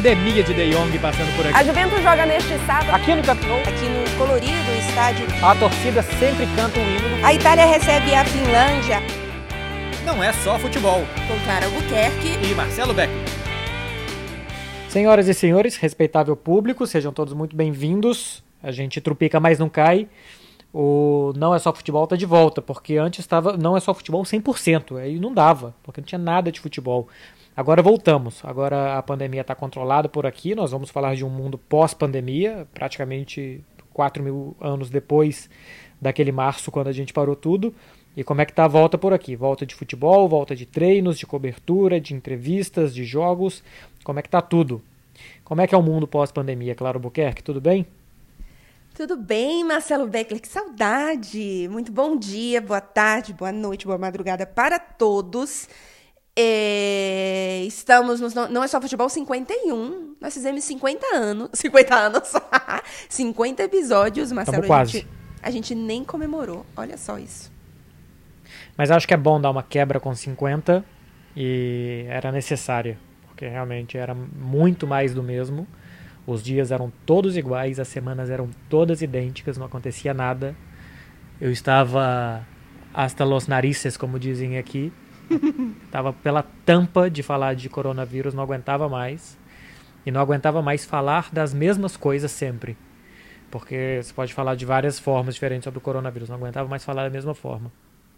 epidemia de De Jong passando por aqui. A Juventus joga neste sábado. Aqui no Camp Aqui no colorido estádio. a torcida sempre canta o hino. A Itália recebe a Finlândia Não é só futebol. com Clara Albuquerque. E Marcelo Beck. Senhoras e senhores, respeitável público, sejam todos muito bem-vindos. A gente trupica, mas não cai. O Não é só futebol tá de volta, porque antes estava Não é só futebol 100%, aí não dava, porque não tinha nada de futebol. Agora voltamos, agora a pandemia está controlada por aqui, nós vamos falar de um mundo pós-pandemia, praticamente 4 mil anos depois daquele março quando a gente parou tudo. E como é que tá a volta por aqui? Volta de futebol, volta de treinos, de cobertura, de entrevistas, de jogos. Como é que tá tudo? Como é que é o mundo pós-pandemia, Claro Buquerque? Tudo bem? Tudo bem, Marcelo Beckler? Que saudade! Muito bom dia, boa tarde, boa noite, boa madrugada para todos. É, Estamos no Não é só futebol 51. Nós fizemos 50 anos. 50 anos. 50 episódios, Marcelo. Tamo a quase. gente- a gente nem comemorou. Olha só isso. Mas acho que é bom dar uma quebra com 50 e era necessária, porque realmente era muito mais do mesmo. Os dias eram todos iguais, as semanas eram todas idênticas, não acontecia nada. Eu estava hasta los narices, como dizem aqui. Estava pela tampa de falar de coronavírus, não aguentava mais. E não aguentava mais falar das mesmas coisas sempre. Porque você pode falar de várias formas diferentes sobre o coronavírus, não aguentava mais falar da mesma forma.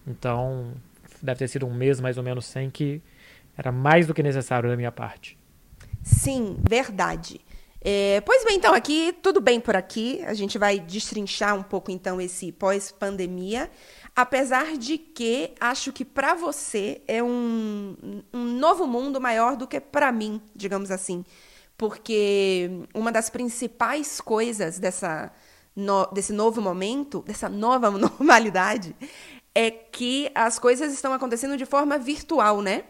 Então, deve ter sido um mês mais ou menos sem que era mais do que necessário da minha parte. Sim, verdade. É, pois bem, então, aqui, tudo bem por aqui. A gente vai destrinchar um pouco, então, esse pós-pandemia. Apesar de que acho que para você é um, um novo mundo maior do que para mim, digamos assim. Porque uma das principais coisas dessa, no- desse novo momento, dessa nova normalidade, é que as coisas estão acontecendo de forma virtual, né?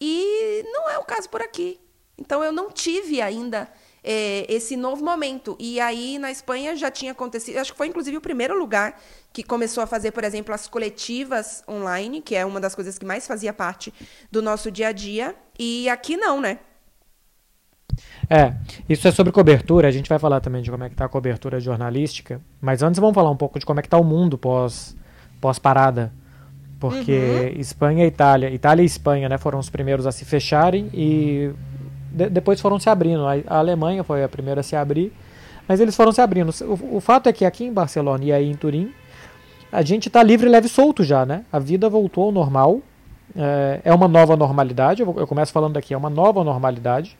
E não é o caso por aqui. Então eu não tive ainda é, esse novo momento. E aí na Espanha já tinha acontecido, acho que foi inclusive o primeiro lugar que começou a fazer, por exemplo, as coletivas online, que é uma das coisas que mais fazia parte do nosso dia a dia. E aqui não, né? É, isso é sobre cobertura, a gente vai falar também de como é que tá a cobertura jornalística, mas antes vamos falar um pouco de como é que tá o mundo pós, pós-parada. Porque Espanha e Itália, Itália e Espanha, né, foram os primeiros a se fecharem e de- depois foram se abrindo. A, a Alemanha foi a primeira a se abrir, mas eles foram se abrindo. O, o fato é que aqui em Barcelona e aí em Turim, a gente tá livre, leve e solto já, né? A vida voltou ao normal. É, é uma nova normalidade. Eu, eu começo falando daqui, é uma nova normalidade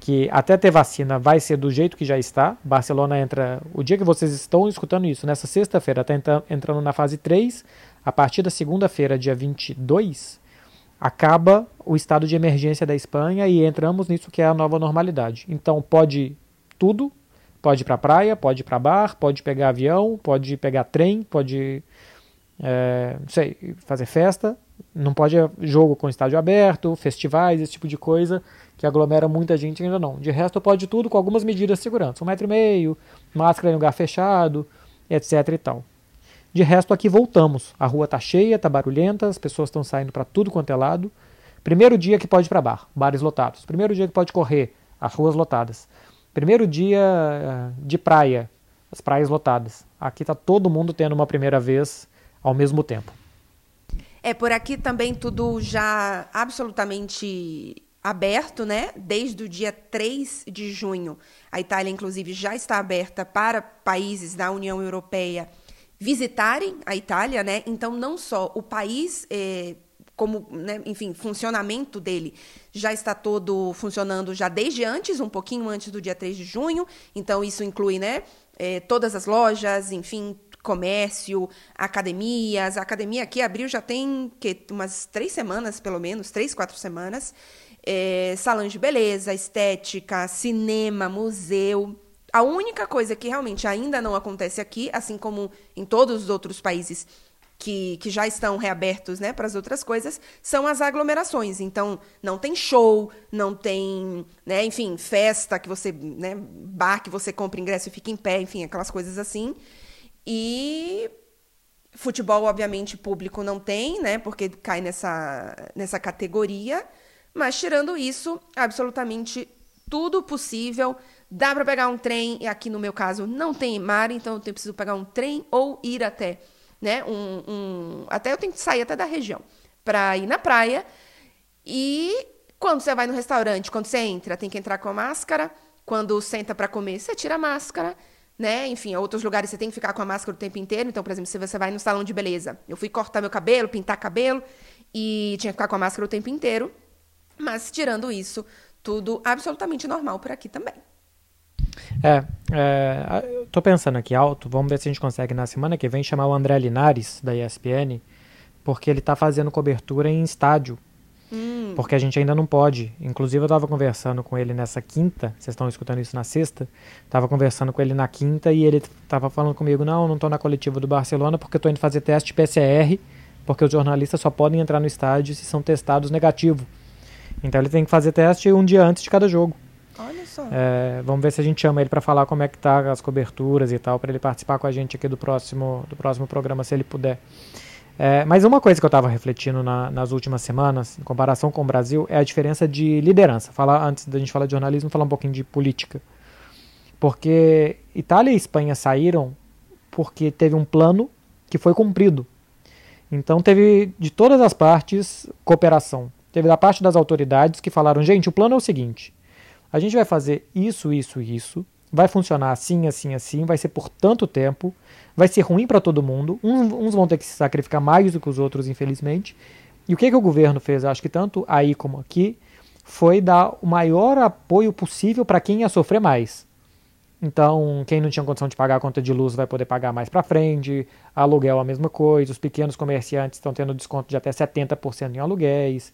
que até ter vacina vai ser do jeito que já está. Barcelona entra. O dia que vocês estão escutando isso, nessa sexta-feira, está entrando na fase 3. A partir da segunda-feira, dia 22, acaba o estado de emergência da Espanha e entramos nisso que é a nova normalidade. Então pode tudo. Pode ir pra praia, pode ir pra bar, pode pegar avião, pode pegar trem, pode é, não sei, fazer festa. Não pode jogo com estádio aberto, festivais, esse tipo de coisa que aglomera muita gente ainda não. De resto, pode tudo com algumas medidas de segurança. Um metro e meio, máscara em lugar fechado, etc e tal. De resto, aqui voltamos. A rua tá cheia, tá barulhenta, as pessoas estão saindo para tudo quanto é lado. Primeiro dia que pode ir para bar, bares lotados. Primeiro dia que pode correr, as ruas lotadas. Primeiro dia eh, de praia, as praias lotadas. Aqui tá todo mundo tendo uma primeira vez ao mesmo tempo. É, por aqui também tudo já absolutamente aberto, né? Desde o dia 3 de junho. A Itália, inclusive, já está aberta para países da União Europeia visitarem a Itália, né? Então, não só o país, eh, como, né, enfim, funcionamento dele já está todo funcionando já desde antes, um pouquinho antes do dia 3 de junho. Então, isso inclui, né, eh, todas as lojas, enfim, comércio, academias. A academia aqui abriu já tem que, umas três semanas, pelo menos, três, quatro semanas. É, salão de beleza, estética, cinema, museu. A única coisa que realmente ainda não acontece aqui, assim como em todos os outros países que, que já estão reabertos né, para as outras coisas, são as aglomerações. Então, não tem show, não tem, né, enfim, festa que você, né, bar que você compra ingresso e fica em pé, enfim, aquelas coisas assim. E futebol, obviamente, público não tem, né, porque cai nessa, nessa categoria. Mas, tirando isso, absolutamente tudo possível. Dá para pegar um trem, e aqui no meu caso não tem mar, então eu preciso pegar um trem ou ir até, né? Um, um até eu tenho que sair até da região para ir na praia. E quando você vai no restaurante, quando você entra, tem que entrar com a máscara. Quando senta para comer, você tira a máscara né? Enfim, outros lugares você tem que ficar com a máscara o tempo inteiro. Então, por exemplo, se você vai no salão de beleza, eu fui cortar meu cabelo, pintar cabelo e tinha que ficar com a máscara o tempo inteiro. Mas tirando isso, tudo absolutamente normal por aqui também. É, é, eu tô pensando aqui alto, vamos ver se a gente consegue na semana que vem chamar o André Linares, da ESPN, porque ele tá fazendo cobertura em estádio Hum. Porque a gente ainda não pode. Inclusive, eu estava conversando com ele nessa quinta. Vocês estão escutando isso na sexta? Estava conversando com ele na quinta e ele estava falando comigo: não, não estou na coletiva do Barcelona porque estou indo fazer teste PCR. Porque os jornalistas só podem entrar no estádio se são testados negativo. Então ele tem que fazer teste um dia antes de cada jogo. Olha só. É, vamos ver se a gente chama ele para falar como é que tá as coberturas e tal, para ele participar com a gente aqui do próximo, do próximo programa, se ele puder. É, mas uma coisa que eu estava refletindo na, nas últimas semanas, em comparação com o Brasil, é a diferença de liderança. Falar antes da gente falar de jornalismo, falar um pouquinho de política. Porque Itália e Espanha saíram porque teve um plano que foi cumprido. Então teve de todas as partes cooperação. Teve da parte das autoridades que falaram: gente, o plano é o seguinte: a gente vai fazer isso, isso, isso, vai funcionar assim, assim, assim, vai ser por tanto tempo. Vai ser ruim para todo mundo. Uns, uns, vão ter que se sacrificar mais do que os outros, infelizmente. E o que, que o governo fez, acho que tanto aí como aqui, foi dar o maior apoio possível para quem ia sofrer mais. Então, quem não tinha condição de pagar a conta de luz vai poder pagar mais para frente, aluguel a mesma coisa, os pequenos comerciantes estão tendo desconto de até 70% em aluguéis,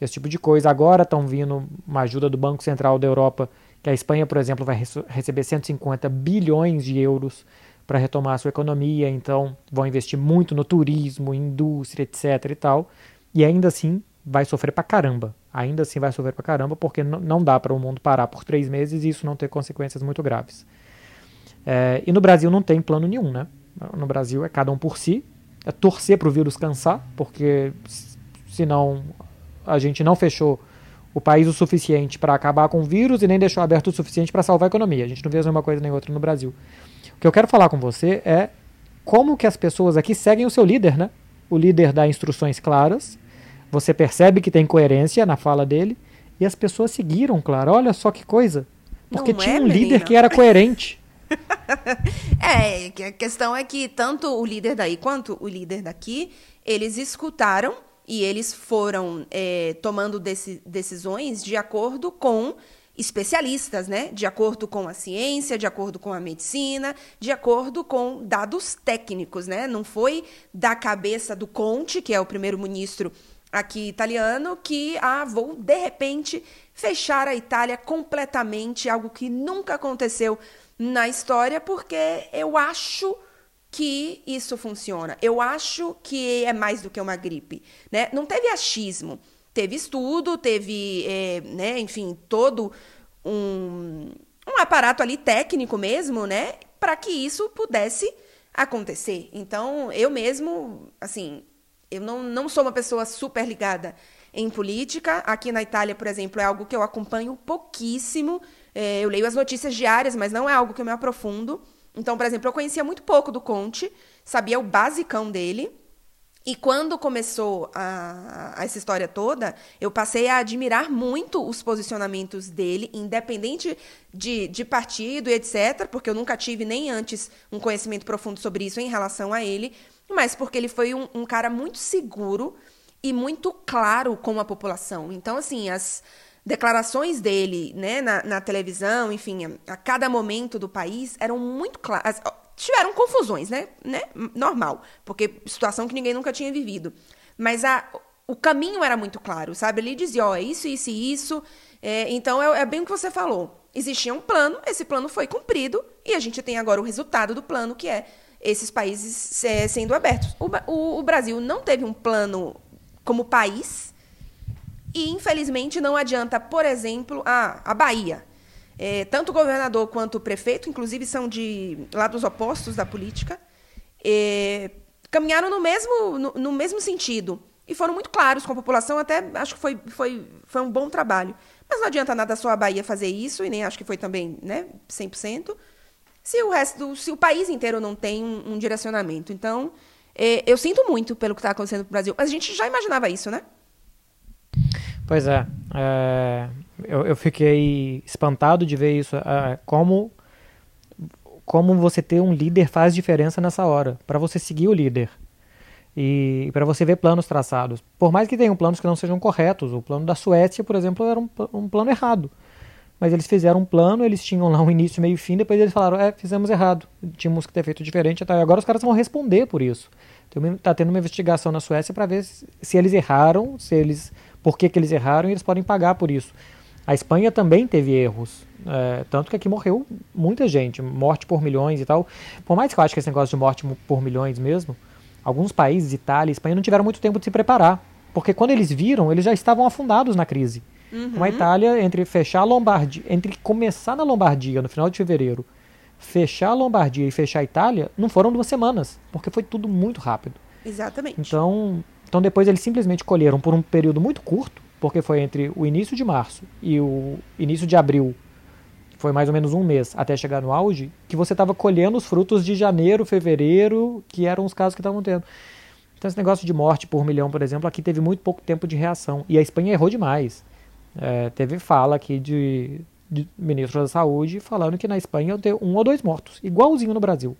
esse tipo de coisa. Agora estão vindo uma ajuda do Banco Central da Europa, que a Espanha, por exemplo, vai receber 150 bilhões de euros para retomar a sua economia, então vão investir muito no turismo, indústria, etc e tal, e ainda assim vai sofrer pra caramba. Ainda assim vai sofrer pra caramba, porque não dá para o mundo parar por três meses e isso não ter consequências muito graves. É, e no Brasil não tem plano nenhum, né? No Brasil é cada um por si, é torcer para o vírus cansar, porque senão a gente não fechou o país o suficiente para acabar com o vírus e nem deixou aberto o suficiente para salvar a economia. A gente não fez nenhuma coisa nem outra no Brasil. O que eu quero falar com você é como que as pessoas aqui seguem o seu líder, né? O líder dá instruções claras, você percebe que tem coerência na fala dele, e as pessoas seguiram, claro. Olha só que coisa. Porque Não tinha é, um líder que era coerente. é, a questão é que tanto o líder daí quanto o líder daqui, eles escutaram e eles foram é, tomando decisões de acordo com especialistas, né? De acordo com a ciência, de acordo com a medicina, de acordo com dados técnicos, né? Não foi da cabeça do Conte, que é o primeiro-ministro aqui italiano, que ah, vou de repente fechar a Itália completamente, algo que nunca aconteceu na história, porque eu acho que isso funciona. Eu acho que é mais do que uma gripe, né? Não teve achismo teve estudo, teve, é, né, enfim, todo um, um aparato ali técnico mesmo, né, para que isso pudesse acontecer. Então, eu mesmo, assim, eu não, não sou uma pessoa super ligada em política. Aqui na Itália, por exemplo, é algo que eu acompanho pouquíssimo. É, eu leio as notícias diárias, mas não é algo que eu me aprofundo. Então, por exemplo, eu conhecia muito pouco do Conte, sabia o basicão dele. E quando começou a, a, essa história toda, eu passei a admirar muito os posicionamentos dele, independente de, de partido e etc., porque eu nunca tive nem antes um conhecimento profundo sobre isso em relação a ele, mas porque ele foi um, um cara muito seguro e muito claro com a população. Então, assim, as declarações dele né, na, na televisão, enfim, a, a cada momento do país eram muito claras tiveram confusões, né? né? Normal, porque situação que ninguém nunca tinha vivido. Mas a, o caminho era muito claro, sabe? Ele dizia, ó, é isso, isso e isso. É, então, é, é bem o que você falou. Existia um plano, esse plano foi cumprido, e a gente tem agora o resultado do plano, que é esses países é, sendo abertos. O, o, o Brasil não teve um plano como país, e infelizmente não adianta, por exemplo, a, a Bahia. É, tanto o governador quanto o prefeito, inclusive, são de lados opostos da política, é, caminharam no mesmo, no, no, mesmo sentido. e foram muito claros com a população, até acho que foi, foi, foi um bom trabalho. Mas não adianta nada só a Bahia fazer isso, e nem acho que foi também né, 100%, se o resto, se o país inteiro não tem um, um direcionamento. Então, é, eu sinto muito pelo que está acontecendo no Brasil, mas a gente já imaginava isso, né? Pois é, é eu, eu, fiquei espantado de ver isso, é, como como você ter um líder faz diferença nessa hora, para você seguir o líder e para você ver planos traçados. Por mais que tenham planos que não sejam corretos, o plano da Suécia, por exemplo, era um, um plano errado. Mas eles fizeram um plano, eles tinham lá um início, meio e fim, depois eles falaram, é, fizemos errado, tínhamos que ter feito diferente. E agora os caras vão responder por isso. Está tendo uma investigação na Suécia para ver se, eles erraram, se eles, por que, que eles erraram e eles podem pagar por isso. A Espanha também teve erros, é, tanto que aqui morreu muita gente, morte por milhões e tal. Por mais que eu acho que esse negócio de morte por milhões mesmo, alguns países, Itália e Espanha, não tiveram muito tempo de se preparar. Porque quando eles viram, eles já estavam afundados na crise. Uhum. Como a Itália, entre fechar a Lombardia, entre começar na Lombardia no final de fevereiro, fechar a Lombardia e fechar a Itália, não foram duas semanas, porque foi tudo muito rápido. Exatamente. Então, então depois eles simplesmente colheram por um período muito curto, porque foi entre o início de março e o início de abril foi mais ou menos um mês até chegar no auge, que você estava colhendo os frutos de janeiro, fevereiro, que eram os casos que estavam tendo. Então esse negócio de morte por milhão, por exemplo, aqui teve muito pouco tempo de reação. E a Espanha errou demais. É, teve fala aqui de, de ministro da saúde falando que na Espanha ia ter um ou dois mortos, igualzinho no Brasil.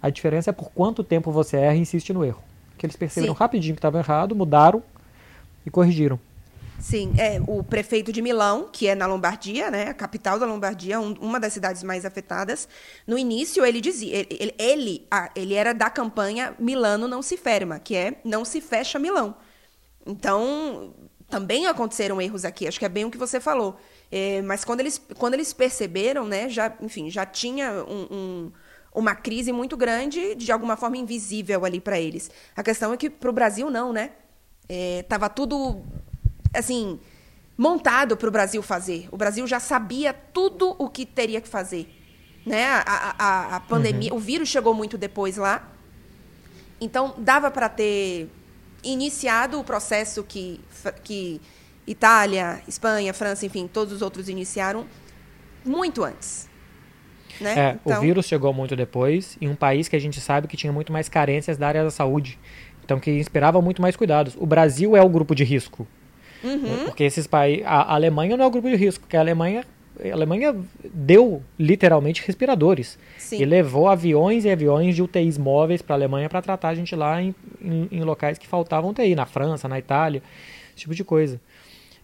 A diferença é por quanto tempo você erra e insiste no erro. Que eles perceberam Sim. rapidinho que estava errado, mudaram e corrigiram. Sim, é o prefeito de Milão, que é na Lombardia, né, a capital da Lombardia, um, uma das cidades mais afetadas. No início ele dizia, ele, ele, ele, ele era da campanha Milano não se ferma, que é não se fecha Milão. Então também aconteceram erros aqui, acho que é bem o que você falou. É, mas quando eles, quando eles perceberam, né, já, enfim, já tinha um, um uma crise muito grande, de alguma forma invisível ali para eles. A questão é que para o Brasil não, né? É, tava tudo assim, montado para o Brasil fazer. O Brasil já sabia tudo o que teria que fazer. Né? A, a, a pandemia, uhum. o vírus chegou muito depois lá. Então, dava para ter iniciado o processo que, que Itália, Espanha, França, enfim, todos os outros iniciaram muito antes. Né? É, então... O vírus chegou muito depois em um país que a gente sabe que tinha muito mais carências da área da saúde. Então, que inspirava muito mais cuidados. O Brasil é o grupo de risco. Uhum. Porque esses países. A Alemanha não é o grupo de risco, porque a Alemanha. A Alemanha deu literalmente respiradores Sim. e levou aviões e aviões de UTIs móveis para a Alemanha para tratar a gente lá em, em, em, locais que faltavam UTI, na França, na Itália, esse tipo de coisa.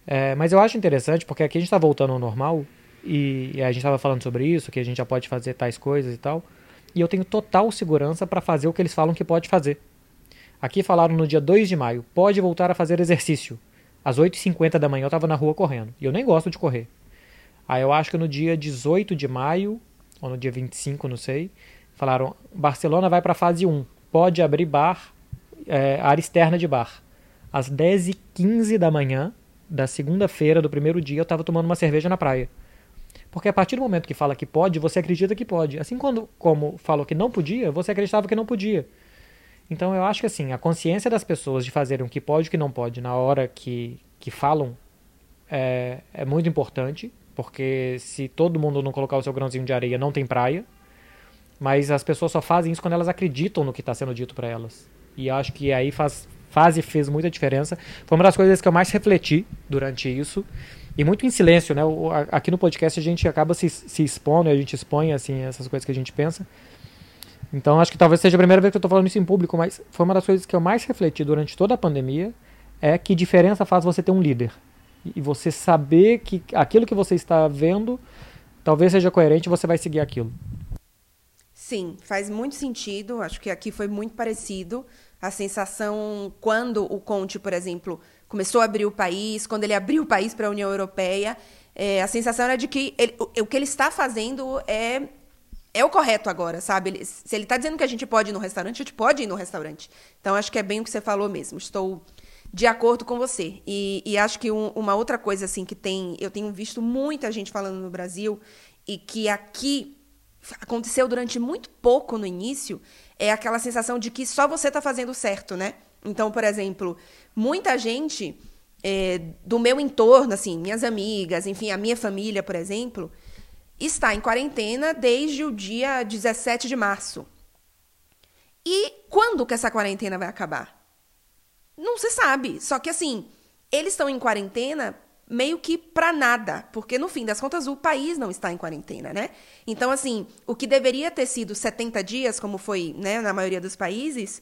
É, mas eu acho interessante porque aqui a gente está voltando ao normal e, e a gente estava falando sobre isso, que a gente já pode fazer tais coisas e tal. E eu tenho total segurança para fazer o que eles falam que pode fazer. Aqui falaram no dia 2 de maio, pode voltar a fazer exercício. Às 8h50 da manhã eu estava na rua correndo. E eu nem gosto de correr. Aí eu acho que no dia 18 de maio, ou no dia 25, não sei, falaram: Barcelona vai para a fase 1. Pode abrir bar, é, área externa de bar. Às 10h15 da manhã, da segunda-feira do primeiro dia, eu estava tomando uma cerveja na praia. Porque a partir do momento que fala que pode, você acredita que pode. Assim quando, como falou que não podia, você acreditava que não podia. Então eu acho que assim, a consciência das pessoas de fazerem o que pode e o que não pode na hora que, que falam é, é muito importante, porque se todo mundo não colocar o seu grãozinho de areia, não tem praia. Mas as pessoas só fazem isso quando elas acreditam no que está sendo dito para elas. E acho que aí faz, faz e fez muita diferença. Foi uma das coisas que eu mais refleti durante isso. E muito em silêncio, né? Aqui no podcast a gente acaba se, se expondo, a gente expõe assim, essas coisas que a gente pensa. Então acho que talvez seja a primeira vez que eu estou falando isso em público, mas foi uma das coisas que eu mais refleti durante toda a pandemia é que diferença faz você ter um líder e você saber que aquilo que você está vendo talvez seja coerente você vai seguir aquilo. Sim, faz muito sentido. Acho que aqui foi muito parecido. A sensação quando o Conte, por exemplo, começou a abrir o país, quando ele abriu o país para a União Europeia, é, a sensação era de que ele, o, o que ele está fazendo é é o correto agora, sabe? Ele, se ele está dizendo que a gente pode ir no restaurante, a gente pode ir no restaurante. Então, acho que é bem o que você falou mesmo. Estou de acordo com você. E, e acho que um, uma outra coisa, assim, que tem... Eu tenho visto muita gente falando no Brasil e que aqui aconteceu durante muito pouco no início, é aquela sensação de que só você está fazendo certo, né? Então, por exemplo, muita gente é, do meu entorno, assim, minhas amigas, enfim, a minha família, por exemplo, está em quarentena desde o dia 17 de março. E quando que essa quarentena vai acabar? Não se sabe. Só que assim, eles estão em quarentena meio que para nada, porque no fim das contas o país não está em quarentena, né? Então assim, o que deveria ter sido 70 dias, como foi, né, na maioria dos países,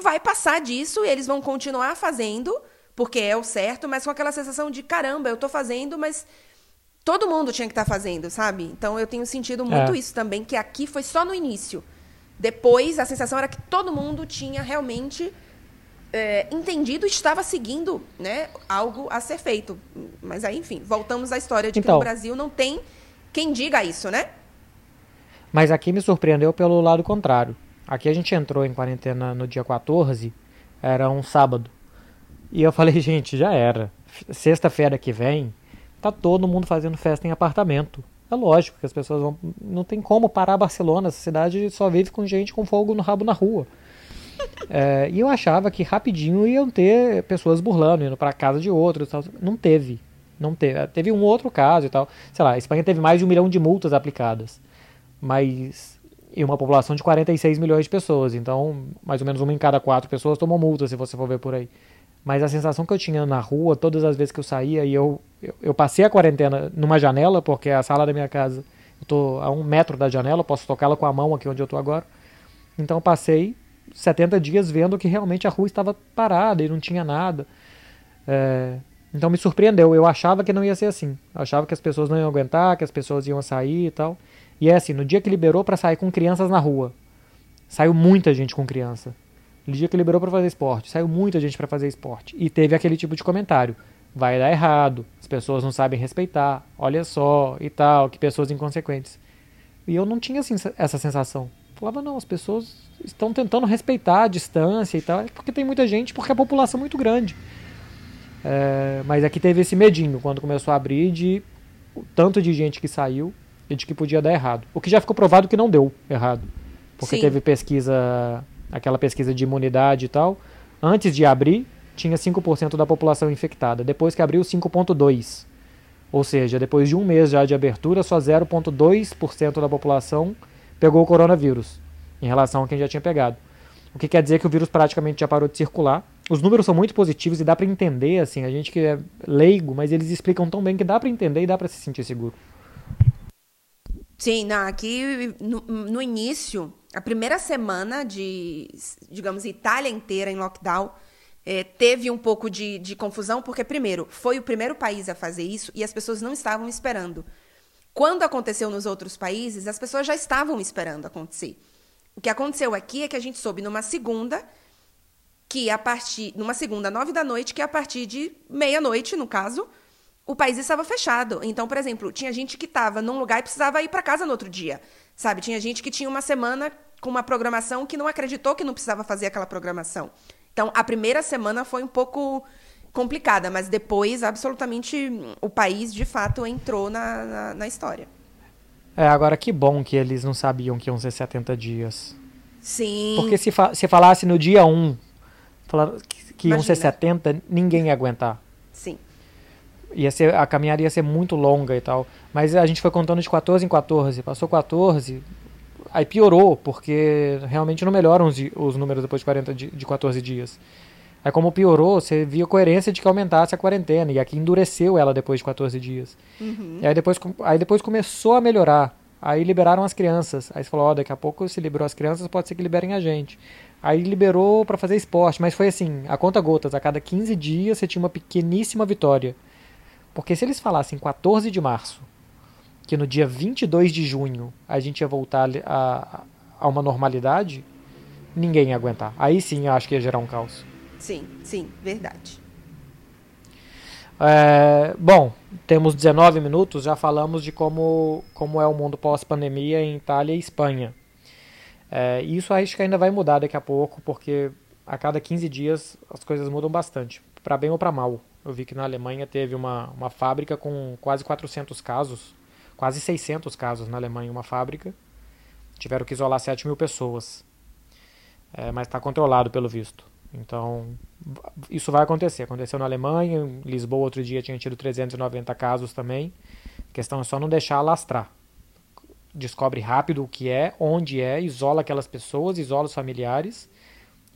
vai passar disso e eles vão continuar fazendo, porque é o certo, mas com aquela sensação de caramba, eu tô fazendo, mas todo mundo tinha que estar tá fazendo, sabe? Então eu tenho sentido muito é. isso também, que aqui foi só no início. Depois a sensação era que todo mundo tinha realmente é, entendido estava seguindo né, algo a ser feito. Mas aí, enfim, voltamos à história de então, que no então. Brasil não tem quem diga isso, né? Mas aqui me surpreendeu pelo lado contrário. Aqui a gente entrou em quarentena no dia 14, era um sábado. E eu falei, gente, já era. Sexta-feira que vem, tá todo mundo fazendo festa em apartamento. É lógico que as pessoas vão. Não tem como parar Barcelona. Essa cidade só vive com gente com fogo no rabo na rua. É, e eu achava que rapidinho iam ter pessoas burlando, indo para casa de outros. Tal. Não teve. Não teve. Teve um outro caso e tal. Sei lá, a Espanha teve mais de um milhão de multas aplicadas. Mas. E uma população de 46 milhões de pessoas. Então, mais ou menos uma em cada quatro pessoas tomou multa, se você for ver por aí. Mas a sensação que eu tinha na rua, todas as vezes que eu saía, e eu, eu, eu passei a quarentena numa janela, porque a sala da minha casa, eu tô a um metro da janela, posso tocá-la com a mão aqui onde eu tô agora. Então passei 70 dias vendo que realmente a rua estava parada e não tinha nada. É, então me surpreendeu. Eu achava que não ia ser assim. Eu achava que as pessoas não iam aguentar, que as pessoas iam sair e tal. E é assim, no dia que liberou para sair com crianças na rua, saiu muita gente com criança. No dia que liberou para fazer esporte, saiu muita gente para fazer esporte. E teve aquele tipo de comentário: vai dar errado, as pessoas não sabem respeitar, olha só e tal, que pessoas inconsequentes. E eu não tinha assim, essa sensação. Falava, não, as pessoas estão tentando respeitar a distância e tal, é porque tem muita gente, porque a população é muito grande. É, mas aqui teve esse medinho quando começou a abrir de o tanto de gente que saiu de que podia dar errado. O que já ficou provado que não deu errado. Porque Sim. teve pesquisa, aquela pesquisa de imunidade e tal. Antes de abrir, tinha 5% da população infectada. Depois que abriu, 5,2%. Ou seja, depois de um mês já de abertura, só 0,2% da população pegou o coronavírus, em relação a quem já tinha pegado. O que quer dizer que o vírus praticamente já parou de circular. Os números são muito positivos e dá para entender, assim, a gente que é leigo, mas eles explicam tão bem que dá para entender e dá para se sentir seguro. Sim, não, aqui no, no, início, a primeira semana de, digamos, Itália inteira em lockdown, é, teve um pouco de, de confusão, porque, primeiro, foi o primeiro país a fazer isso e as pessoas não estavam esperando. Quando aconteceu nos outros países, as pessoas já estavam esperando acontecer. O que aconteceu aqui é que a gente soube numa segunda que a partir numa segunda nove da noite que a partir de meia noite no caso o país estava fechado. Então, por exemplo, tinha gente que estava num lugar e precisava ir para casa no outro dia, sabe? Tinha gente que tinha uma semana com uma programação que não acreditou que não precisava fazer aquela programação. Então, a primeira semana foi um pouco complicada, mas depois, absolutamente, o país de fato entrou na, na, na história. É, agora que bom que eles não sabiam que iam ser 70 dias. Sim. Porque se, fa se falasse no dia 1 que, que iam ser 70, ninguém ia aguentar. Sim. Ia ser, a caminhada ia ser muito longa e tal. Mas a gente foi contando de 14 em 14. Passou 14, aí piorou, porque realmente não melhoram os, os números depois de, 40 de, de 14 dias. Aí como piorou, você via coerência de que aumentasse a quarentena. E aqui endureceu ela depois de 14 dias. Uhum. E aí depois, aí depois começou a melhorar. Aí liberaram as crianças. Aí você falou, ó, oh, daqui a pouco se liberou as crianças, pode ser que liberem a gente. Aí liberou para fazer esporte, mas foi assim, a conta gotas. A cada 15 dias você tinha uma pequeníssima vitória. Porque se eles falassem 14 de março, que no dia 22 de junho a gente ia voltar a, a uma normalidade, ninguém ia aguentar. Aí sim eu acho que ia gerar um caos. Sim, sim, verdade. É, bom, temos 19 minutos, já falamos de como, como é o mundo pós-pandemia em Itália e Espanha. É, isso acho que ainda vai mudar daqui a pouco, porque a cada 15 dias as coisas mudam bastante, para bem ou para mal. Eu vi que na Alemanha teve uma, uma fábrica com quase 400 casos, quase 600 casos na Alemanha, uma fábrica. Tiveram que isolar 7 mil pessoas. É, mas está controlado pelo visto. Então, isso vai acontecer. Aconteceu na Alemanha, em Lisboa outro dia tinha tido 390 casos também. A questão é só não deixar alastrar. Descobre rápido o que é, onde é, isola aquelas pessoas, isola os familiares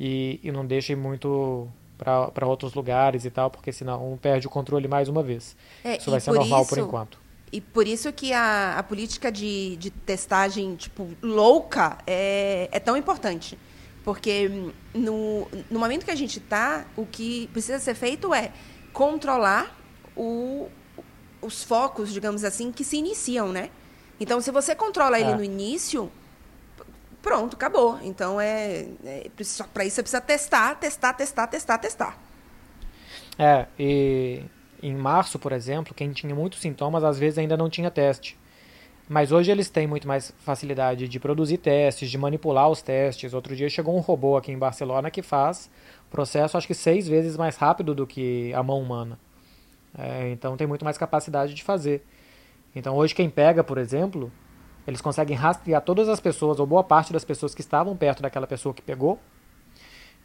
e, e não deixe muito para outros lugares e tal, porque senão perde o controle mais uma vez. É, isso vai ser normal isso, por enquanto. E por isso que a, a política de, de testagem, tipo, louca é, é tão importante. Porque no, no momento que a gente está, o que precisa ser feito é controlar o, os focos, digamos assim, que se iniciam, né? Então, se você controla ele é. no início, pronto, acabou. Então, é, é para isso você precisa testar, testar, testar, testar, testar. É, e em março, por exemplo, quem tinha muitos sintomas, às vezes ainda não tinha teste. Mas hoje eles têm muito mais facilidade de produzir testes, de manipular os testes. Outro dia chegou um robô aqui em Barcelona que faz processo, acho que seis vezes mais rápido do que a mão humana. É, então tem muito mais capacidade de fazer. Então hoje quem pega, por exemplo, eles conseguem rastrear todas as pessoas, ou boa parte das pessoas que estavam perto daquela pessoa que pegou,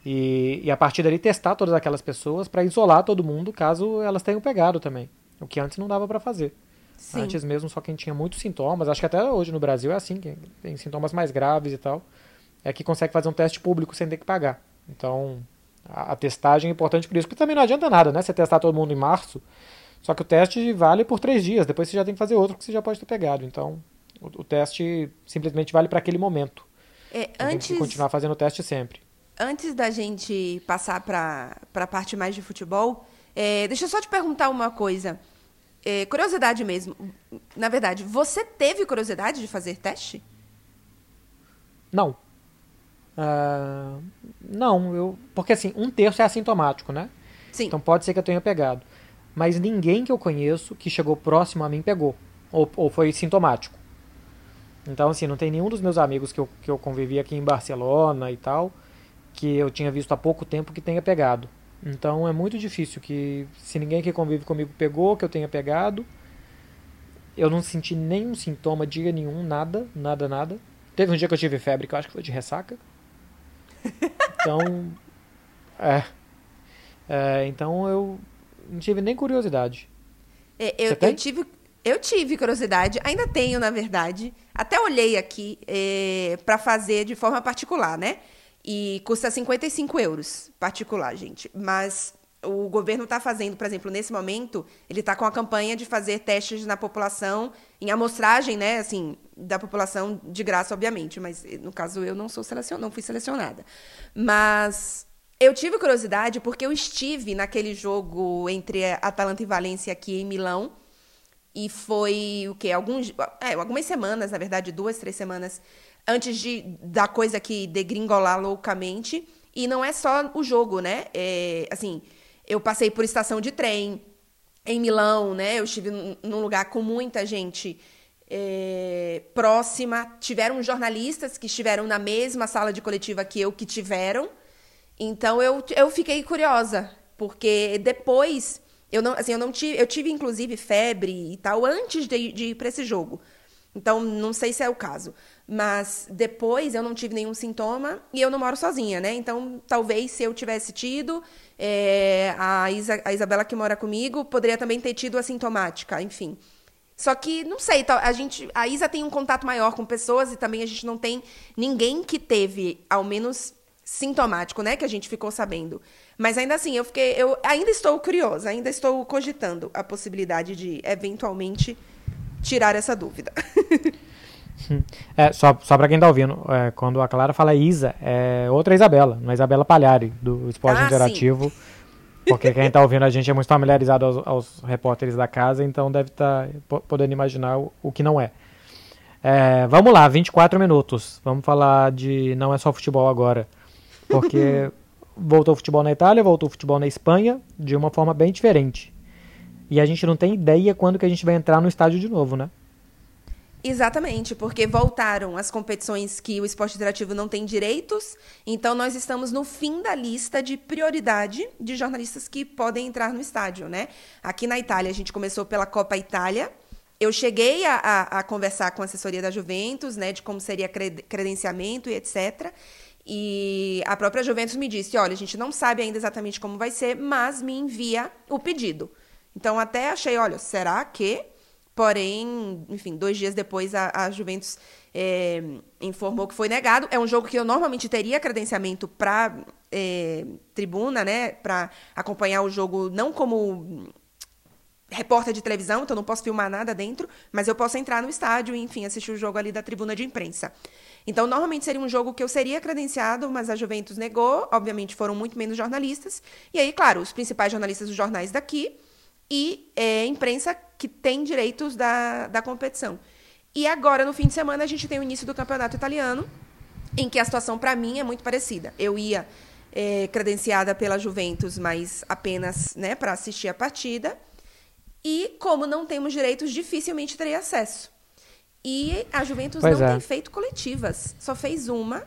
e, e a partir dali testar todas aquelas pessoas para isolar todo mundo caso elas tenham pegado também. O que antes não dava para fazer. Sim. Antes mesmo, só quem tinha muitos sintomas, acho que até hoje no Brasil é assim, quem tem sintomas mais graves e tal, é que consegue fazer um teste público sem ter que pagar. Então, a, a testagem é importante por isso, porque também não adianta nada, né? Você testar todo mundo em março, só que o teste vale por três dias, depois você já tem que fazer outro que você já pode ter pegado. Então, o, o teste simplesmente vale para aquele momento. É, antes... Tem que continuar fazendo o teste sempre. Antes da gente passar para a parte mais de futebol, é, deixa eu só te perguntar uma coisa. É, curiosidade mesmo. Na verdade, você teve curiosidade de fazer teste? Não. Uh, não, eu. Porque assim, um terço é assintomático, né? Sim. Então pode ser que eu tenha pegado. Mas ninguém que eu conheço que chegou próximo a mim pegou. Ou, ou foi sintomático. Então, assim, não tem nenhum dos meus amigos que eu, que eu convivi aqui em Barcelona e tal, que eu tinha visto há pouco tempo que tenha pegado. Então é muito difícil que, se ninguém que convive comigo pegou, que eu tenha pegado, eu não senti nenhum sintoma, dia nenhum, nada, nada, nada. Teve um dia que eu tive febre, que eu acho que foi de ressaca. Então, é, é então eu não tive nem curiosidade. É, eu, eu, tive, eu tive curiosidade, ainda tenho, na verdade. Até olhei aqui é, para fazer de forma particular, né? E custa 55 euros particular, gente. Mas o governo está fazendo, por exemplo, nesse momento, ele está com a campanha de fazer testes na população, em amostragem, né, assim, da população de graça, obviamente, mas no caso eu não sou selecionada, não fui selecionada. Mas eu tive curiosidade porque eu estive naquele jogo entre Atalanta e Valência aqui em Milão, e foi o quê? Alguns, é, algumas semanas, na verdade, duas, três semanas antes de da coisa que degringolar loucamente. E não é só o jogo, né? É, assim, eu passei por estação de trem em Milão, né? Eu estive num lugar com muita gente é, próxima. Tiveram jornalistas que estiveram na mesma sala de coletiva que eu que tiveram. Então eu, eu fiquei curiosa, porque depois eu não, assim, eu não tive, eu tive inclusive febre e tal antes de, de ir para esse jogo. Então não sei se é o caso. Mas depois eu não tive nenhum sintoma e eu não moro sozinha, né? Então, talvez se eu tivesse tido, é, a, Isa, a Isabela que mora comigo poderia também ter tido assintomática, enfim. Só que, não sei, a gente. A Isa tem um contato maior com pessoas e também a gente não tem ninguém que teve, ao menos sintomático, né? Que a gente ficou sabendo. Mas ainda assim, eu fiquei. Eu ainda estou curiosa, ainda estou cogitando a possibilidade de, eventualmente, tirar essa dúvida. É, só, só pra quem tá ouvindo, é, quando a Clara fala Isa, é outra Isabela, não é Isabela Palhari, do Esporte ah, Interativo. Sim. Porque quem tá ouvindo a gente é muito familiarizado aos, aos repórteres da casa, então deve estar tá podendo imaginar o, o que não é. é. Vamos lá, 24 minutos. Vamos falar de. Não é só futebol agora. Porque voltou o futebol na Itália, voltou o futebol na Espanha, de uma forma bem diferente. E a gente não tem ideia quando que a gente vai entrar no estádio de novo, né? Exatamente, porque voltaram as competições que o esporte interativo não tem direitos, então nós estamos no fim da lista de prioridade de jornalistas que podem entrar no estádio, né? Aqui na Itália, a gente começou pela Copa Itália. Eu cheguei a, a, a conversar com a assessoria da Juventus, né, de como seria credenciamento e etc. E a própria Juventus me disse: olha, a gente não sabe ainda exatamente como vai ser, mas me envia o pedido. Então, até achei: olha, será que? Porém, enfim, dois dias depois a, a Juventus é, informou que foi negado. É um jogo que eu normalmente teria credenciamento para é, tribuna, né? Para acompanhar o jogo, não como repórter de televisão, então não posso filmar nada dentro, mas eu posso entrar no estádio e, enfim, assistir o jogo ali da tribuna de imprensa. Então, normalmente seria um jogo que eu seria credenciado, mas a Juventus negou. Obviamente, foram muito menos jornalistas. E aí, claro, os principais jornalistas dos jornais daqui e é, imprensa que tem direitos da, da competição. E agora, no fim de semana, a gente tem o início do campeonato italiano, em que a situação, para mim, é muito parecida. Eu ia é, credenciada pela Juventus, mas apenas né, para assistir a partida. E, como não temos direitos, dificilmente terei acesso. E a Juventus pois não é. tem feito coletivas. Só fez uma,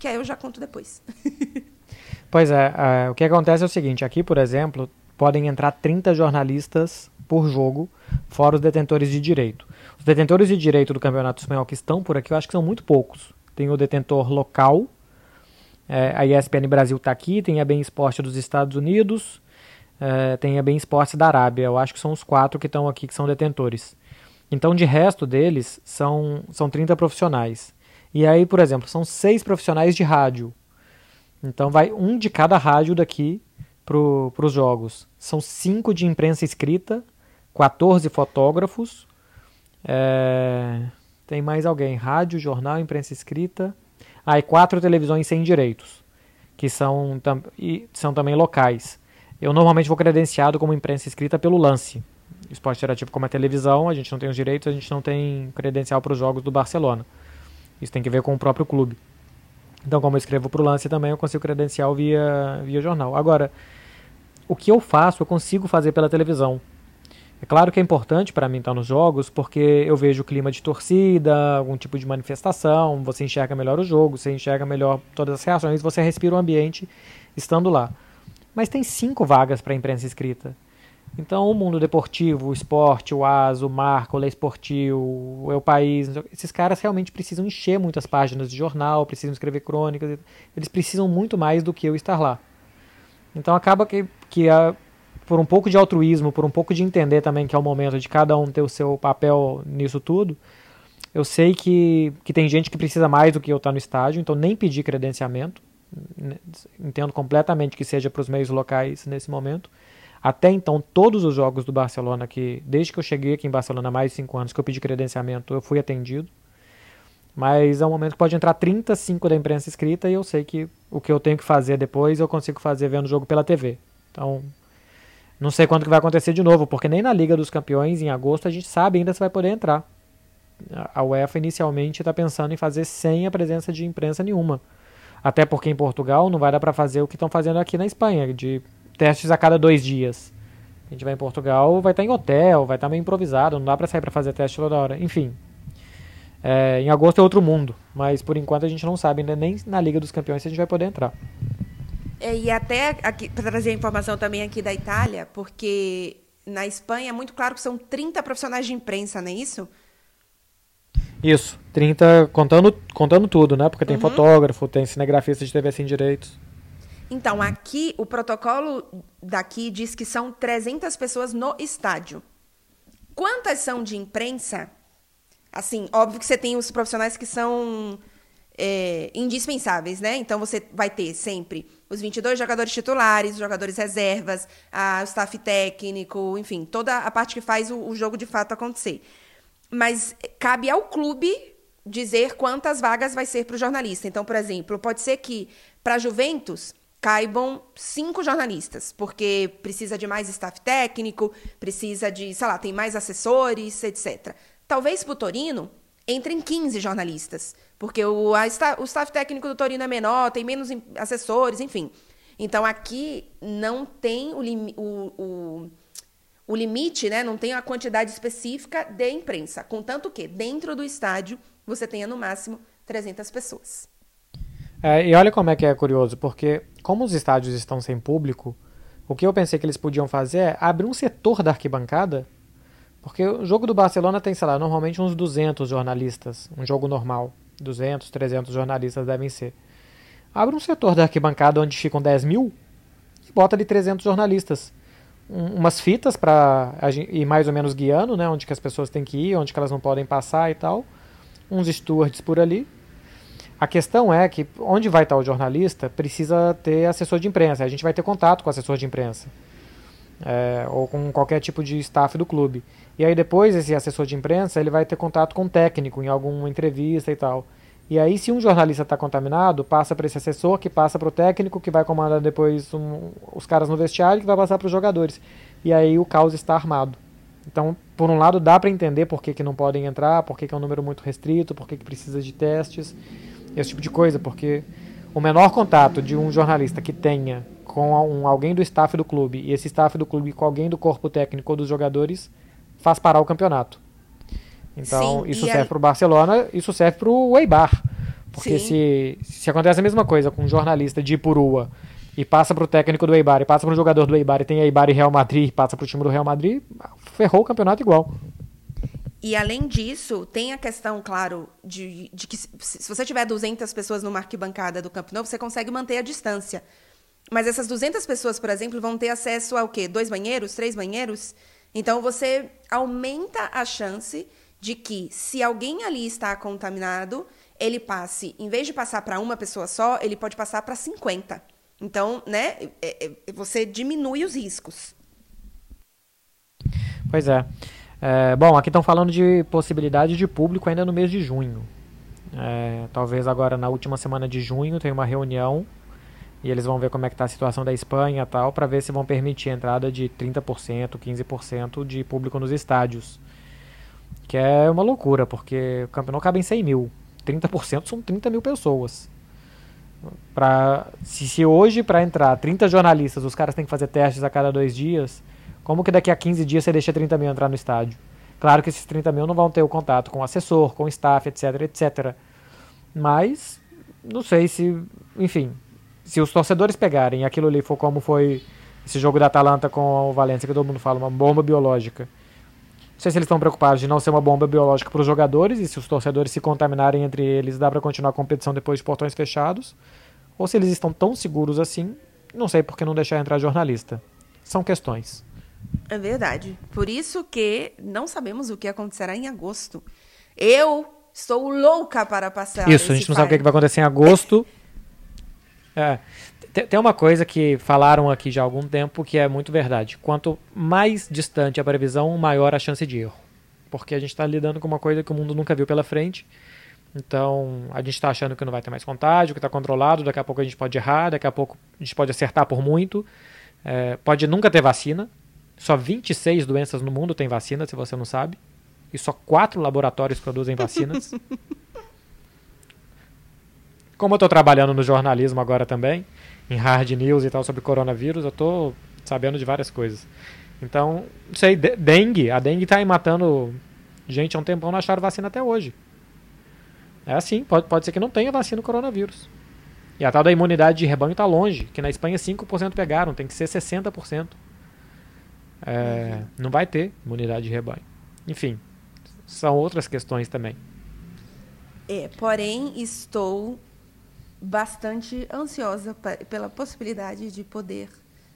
que aí eu já conto depois. pois é, uh, o que acontece é o seguinte, aqui, por exemplo, podem entrar 30 jornalistas por jogo, fora os detentores de direito. Os detentores de direito do Campeonato Espanhol que estão por aqui, eu acho que são muito poucos. Tem o detentor local, é, a ESPN Brasil está aqui, tem a Bem Esporte dos Estados Unidos, é, tem a Bem Esporte da Arábia. Eu acho que são os quatro que estão aqui que são detentores. Então, de resto deles, são, são 30 profissionais. E aí, por exemplo, são seis profissionais de rádio. Então, vai um de cada rádio daqui para os jogos. São cinco de imprensa escrita, 14 fotógrafos. É, tem mais alguém? Rádio, jornal, imprensa escrita. Ah, e quatro televisões sem direitos, que são, tam, e são também locais. Eu normalmente vou credenciado como imprensa escrita pelo lance esporte interativo como a televisão, a gente não tem os direitos, a gente não tem credencial para os jogos do Barcelona. Isso tem que ver com o próprio clube. Então, como eu escrevo para o lance também, eu consigo credencial via, via jornal. Agora, o que eu faço, eu consigo fazer pela televisão. É claro que é importante para mim estar nos jogos, porque eu vejo o clima de torcida, algum tipo de manifestação, você enxerga melhor o jogo, você enxerga melhor todas as reações, você respira o ambiente estando lá. Mas tem cinco vagas para imprensa escrita. Então, o mundo deportivo, o esporte, o ASO, o Marco, o Lei Esportivo, o El País, esses caras realmente precisam encher muitas páginas de jornal, precisam escrever crônicas, eles precisam muito mais do que eu estar lá. Então, acaba que, que a, por um pouco de altruísmo, por um pouco de entender também que é o momento de cada um ter o seu papel nisso tudo, eu sei que, que tem gente que precisa mais do que eu estar no estádio, então nem pedi credenciamento. Entendo completamente que seja para os meios locais nesse momento até então, todos os jogos do Barcelona, que desde que eu cheguei aqui em Barcelona há mais de 5 anos, que eu pedi credenciamento, eu fui atendido. Mas é um momento que pode entrar 35 da imprensa escrita e eu sei que o que eu tenho que fazer depois eu consigo fazer vendo o jogo pela TV. Então, não sei quando que vai acontecer de novo, porque nem na Liga dos Campeões, em agosto, a gente sabe ainda se vai poder entrar. A UEFA inicialmente está pensando em fazer sem a presença de imprensa nenhuma. Até porque em Portugal não vai dar para fazer o que estão fazendo aqui na Espanha, de testes a cada dois dias. A gente vai em Portugal, vai estar em hotel, vai estar meio improvisado, não dá para sair para fazer teste toda hora. Enfim, é, em agosto é outro mundo, mas por enquanto a gente não sabe ainda nem na Liga dos Campeões se a gente vai poder entrar. É, e até para trazer a informação também aqui da Itália, porque na Espanha é muito claro que são 30 profissionais de imprensa, não é isso? Isso, 30 contando, contando tudo, né? Porque tem uhum. fotógrafo, tem cinegrafista de TV sem direitos. Então, aqui, o protocolo daqui diz que são 300 pessoas no estádio. Quantas são de imprensa? Assim, óbvio que você tem os profissionais que são é, indispensáveis, né? Então, você vai ter sempre os 22 jogadores titulares, os jogadores reservas, a, o staff técnico, enfim, toda a parte que faz o, o jogo de fato acontecer. Mas cabe ao clube dizer quantas vagas vai ser para o jornalista. Então, por exemplo, pode ser que para Juventus caibam cinco jornalistas, porque precisa de mais staff técnico, precisa de, sei lá, tem mais assessores, etc. Talvez para o Torino entrem 15 jornalistas, porque o, a, o staff técnico do Torino é menor, tem menos assessores, enfim. Então aqui não tem o, o, o limite, né? não tem a quantidade específica de imprensa. Contanto que dentro do estádio você tenha no máximo 300 pessoas. É, e olha como é que é curioso, porque como os estádios estão sem público, o que eu pensei que eles podiam fazer é abrir um setor da arquibancada, porque o jogo do Barcelona tem, sei lá, normalmente uns 200 jornalistas, um jogo normal, 200, 300 jornalistas devem ser. abre um setor da arquibancada onde ficam 10 mil e bota ali 300 jornalistas. Um, umas fitas para ir mais ou menos guiando, né? Onde que as pessoas têm que ir, onde que elas não podem passar e tal. Uns stewards por ali. A questão é que onde vai estar o jornalista precisa ter assessor de imprensa. A gente vai ter contato com o assessor de imprensa. É, ou com qualquer tipo de staff do clube. E aí depois esse assessor de imprensa ele vai ter contato com o técnico em alguma entrevista e tal. E aí, se um jornalista está contaminado, passa para esse assessor, que passa para o técnico, que vai comandar depois um, os caras no vestiário, que vai passar para os jogadores. E aí o caos está armado. Então, por um lado, dá para entender por que, que não podem entrar, por que, que é um número muito restrito, por que, que precisa de testes, esse tipo de coisa, porque o menor contato de um jornalista que tenha com um, alguém do staff do clube e esse staff do clube com alguém do corpo técnico ou dos jogadores faz parar o campeonato. Então, Sim, isso serve a... para o Barcelona, isso serve para o Eibar. Porque se, se acontece a mesma coisa com um jornalista de Ipurua e passa para o técnico do Eibar, e passa para um jogador do Eibar, e tem Eibar e Real Madrid, e passa para o time do Real Madrid, ferrou o campeonato igual. E além disso, tem a questão, claro, de, de que se você tiver 200 pessoas numa arquibancada do Camp Nou, você consegue manter a distância. Mas essas 200 pessoas, por exemplo, vão ter acesso ao quê? Dois banheiros? Três banheiros? Então você aumenta a chance de que, se alguém ali está contaminado, ele passe, em vez de passar para uma pessoa só, ele pode passar para 50. Então, né, é, é, você diminui os riscos. Pois é. é bom, aqui estão falando de possibilidade de público ainda no mês de junho. É, talvez agora na última semana de junho tenha uma reunião e eles vão ver como é que está a situação da Espanha tal para ver se vão permitir a entrada de 30%, 15% de público nos estádios. Que é uma loucura, porque o campeonato cabe em 100 mil. 30% são 30 mil pessoas. Pra, se, se hoje, para entrar 30 jornalistas, os caras têm que fazer testes a cada dois dias, como que daqui a 15 dias você deixa 30 mil entrar no estádio? Claro que esses 30 mil não vão ter o contato com o assessor, com o staff, etc, etc. Mas, não sei se, enfim, se os torcedores pegarem aquilo ali for como foi esse jogo da Atalanta com o Valência, que todo mundo fala, uma bomba biológica, sei se eles estão preocupados de não ser uma bomba biológica para os jogadores e se os torcedores se contaminarem entre eles, dá para continuar a competição depois de portões fechados. Ou se eles estão tão seguros assim, não sei por que não deixar entrar jornalista. São questões. É verdade. Por isso que não sabemos o que acontecerá em agosto. Eu estou louca para passar. Isso, a gente não sabe o que vai acontecer em agosto. é. Tem uma coisa que falaram aqui já há algum tempo que é muito verdade. Quanto mais distante a previsão, maior a chance de erro. Porque a gente está lidando com uma coisa que o mundo nunca viu pela frente. Então, a gente está achando que não vai ter mais contágio, que está controlado, daqui a pouco a gente pode errar, daqui a pouco a gente pode acertar por muito. É, pode nunca ter vacina. Só 26 doenças no mundo têm vacina, se você não sabe. E só quatro laboratórios produzem vacinas. Como eu estou trabalhando no jornalismo agora também, em hard news e tal sobre coronavírus, eu tô sabendo de várias coisas. Então, não sei, dengue, a dengue tá aí matando gente há um tempão, não acharam vacina até hoje. É assim, pode, pode ser que não tenha vacina no coronavírus. E a tal da imunidade de rebanho está longe, que na Espanha 5% pegaram, tem que ser 60%. É, uhum. Não vai ter imunidade de rebanho. Enfim, são outras questões também. É, porém, estou bastante ansiosa pela possibilidade de poder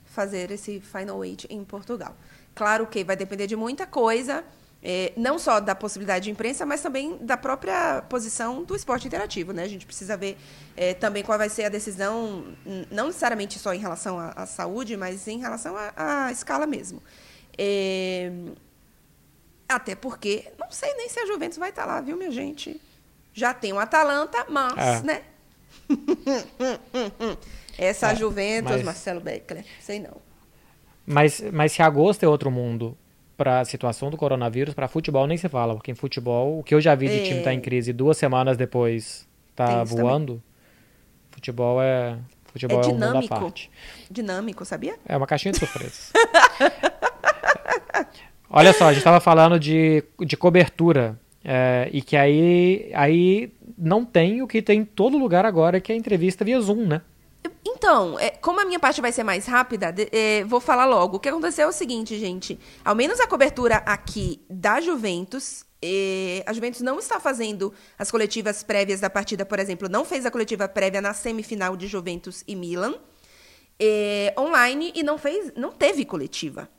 fazer esse Final Eight em Portugal. Claro que vai depender de muita coisa, é, não só da possibilidade de imprensa, mas também da própria posição do esporte interativo. Né? A gente precisa ver é, também qual vai ser a decisão, não necessariamente só em relação à, à saúde, mas em relação à, à escala mesmo. É, até porque, não sei nem se a Juventus vai estar lá, viu, minha gente? Já tem o Atalanta, mas, é. né? Essa é, Juventus, mas... Marcelo Beckler, sei não. Mas, mas se agosto é outro mundo para a situação do coronavírus, para futebol nem se fala, porque em futebol, o que eu já vi de é... time estar tá em crise duas semanas depois tá voando, futebol é futebol é, é dinâmico. Um parte. Dinâmico, sabia? É uma caixinha de surpresas. Olha só, a gente estava falando de, de cobertura é, e que aí, aí não tem o que tem em todo lugar agora, que é a entrevista via Zoom, né? Então, é, como a minha parte vai ser mais rápida, é, vou falar logo. O que aconteceu é o seguinte, gente. Ao menos a cobertura aqui da Juventus, E a Juventus não está fazendo as coletivas prévias da partida, por exemplo, não fez a coletiva prévia na semifinal de Juventus e Milan online e não fez, não teve coletiva.